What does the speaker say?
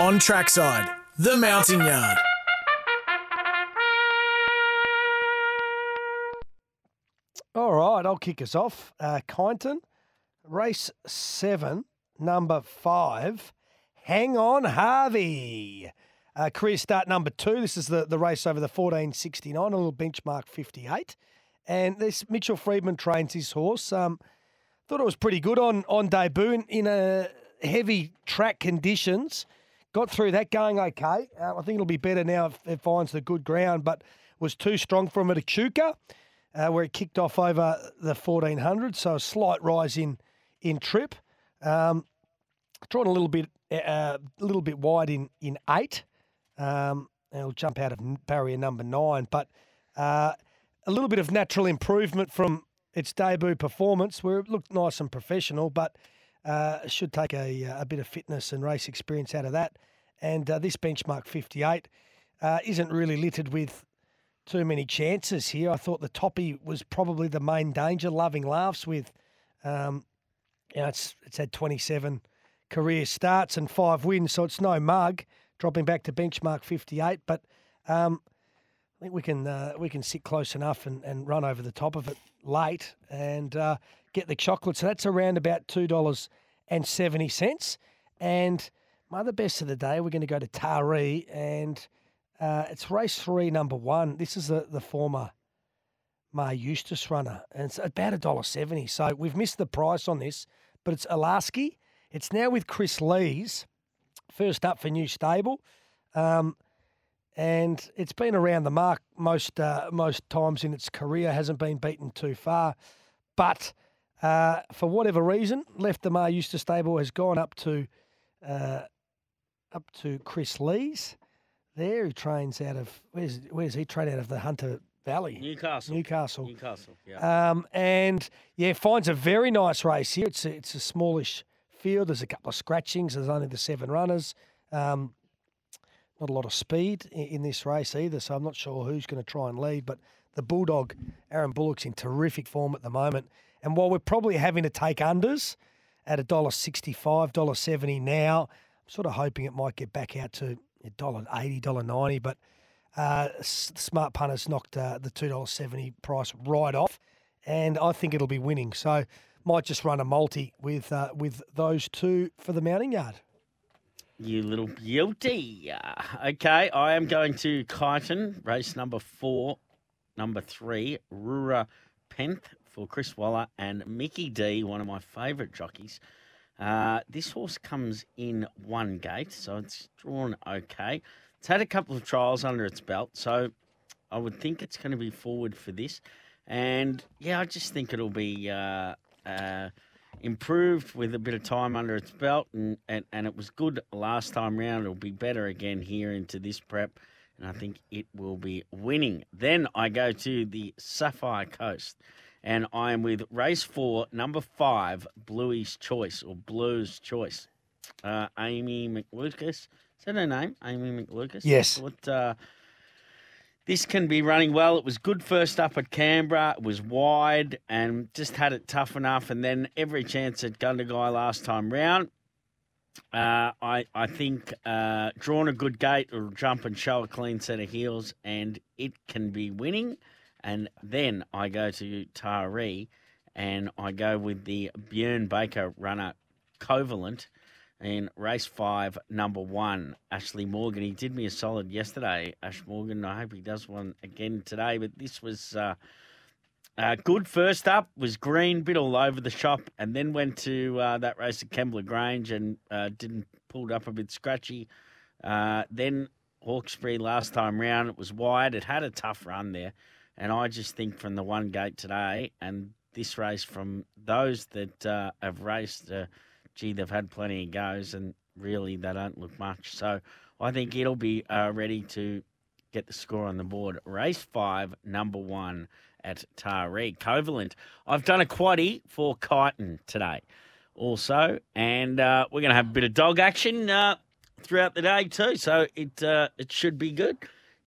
On trackside, the mounting yard. All right, I'll kick us off. Uh, Kyneton, race seven, number five. Hang on, Harvey. Uh, career start number two. This is the, the race over the 1469, a little benchmark 58. And this Mitchell Freedman trains his horse. Um, thought it was pretty good on, on debut in, in a heavy track conditions. Got through that going okay. Uh, I think it'll be better now if it finds the good ground, but was too strong for him at Echuca uh, where it kicked off over the 1400. So a slight rise in in trip. Um, drawn a little bit uh, a little bit wide in in eight. Um, it'll jump out of barrier number nine, but uh, a little bit of natural improvement from its debut performance, where it looked nice and professional, but uh, should take a, a bit of fitness and race experience out of that. And uh, this benchmark 58 uh, isn't really littered with too many chances here. I thought the toppy was probably the main danger. Loving laughs with, um, you know, it's it's had 27 career starts and five wins, so it's no mug. Dropping back to benchmark 58, but um, I think we can uh, we can sit close enough and, and run over the top of it late and uh, get the chocolate. So that's around about two dollars and seventy cents. And my other best of the day, we're going to go to Taree and uh, it's race three, number one. This is the, the former Maher Eustace runner, and it's about a dollar seventy. So we've missed the price on this, but it's Alaski. It's now with Chris Lees, first up for new stable, um, and it's been around the mark most uh, most times in its career. Hasn't been beaten too far, but uh, for whatever reason, left the Maher Eustace stable has gone up to uh, up to Chris Lees there. He trains out of where's where's he train out of the Hunter Valley, Newcastle. Newcastle. Newcastle. Yeah. Um, and yeah, finds a very nice race here. It's a, it's a smallish field. There's a couple of scratchings. There's only the seven runners. Um, not a lot of speed in, this race either, so I'm not sure who's going to try and lead. But the Bulldog, Aaron Bullock's in terrific form at the moment. And while we're probably having to take unders at a dollar sixty-five, dollar seventy now, I'm sort of hoping it might get back out to dollar eighty, dollar ninety, but uh, smart punters knocked uh, the two dollar seventy price right off, and I think it'll be winning. So might just run a multi with uh, with those two for the mounting yard. You little beauty. Uh, okay, I am going to Kyneton, race number four, number three, Rura Penth for Chris Waller and Mickey D, one of my favourite jockeys. Uh, this horse comes in one gate, so it's drawn okay. It's had a couple of trials under its belt, so I would think it's going to be forward for this. And yeah, I just think it'll be uh, uh, improved with a bit of time under its belt, and, and, and it was good last time round. It'll be better again here into this prep, and I think it will be winning. Then I go to the Sapphire Coast and I am with race four, number five, Bluey's Choice or Blues Choice. Uh, Amy McLucas. Is that her name? Amy McLucas? Yes. What, uh, this can be running well. It was good first up at Canberra. It was wide and just had it tough enough. And then every chance at Gundagai last time round. Uh, I I think uh, drawn a good gate or jump and show a clean set of heels, and it can be winning. And then I go to Taree and I go with the Björn Baker runner Covalent in race five, number one, Ashley Morgan. He did me a solid yesterday, Ash Morgan. I hope he does one again today. But this was uh, uh, good first up, was green, bit all over the shop, and then went to uh, that race at Kembla Grange and uh, didn't pulled up a bit scratchy. Uh, then Hawkesbury last time round, it was wide. It had a tough run there. And I just think from the one gate today and this race from those that uh, have raced, gee, they've had plenty of goes and really they don't look much. So I think it'll be uh, ready to get the score on the board. Race five, number one at Taree. Covalent. I've done a quaddy for Kyneton today also, and uh, we're going to have a bit of dog action uh, throughout the day too. So it uh, it should be good.